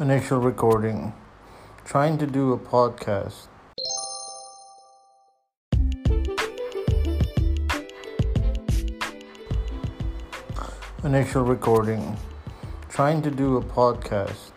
Initial recording. Trying to do a podcast. Initial recording. Trying to do a podcast.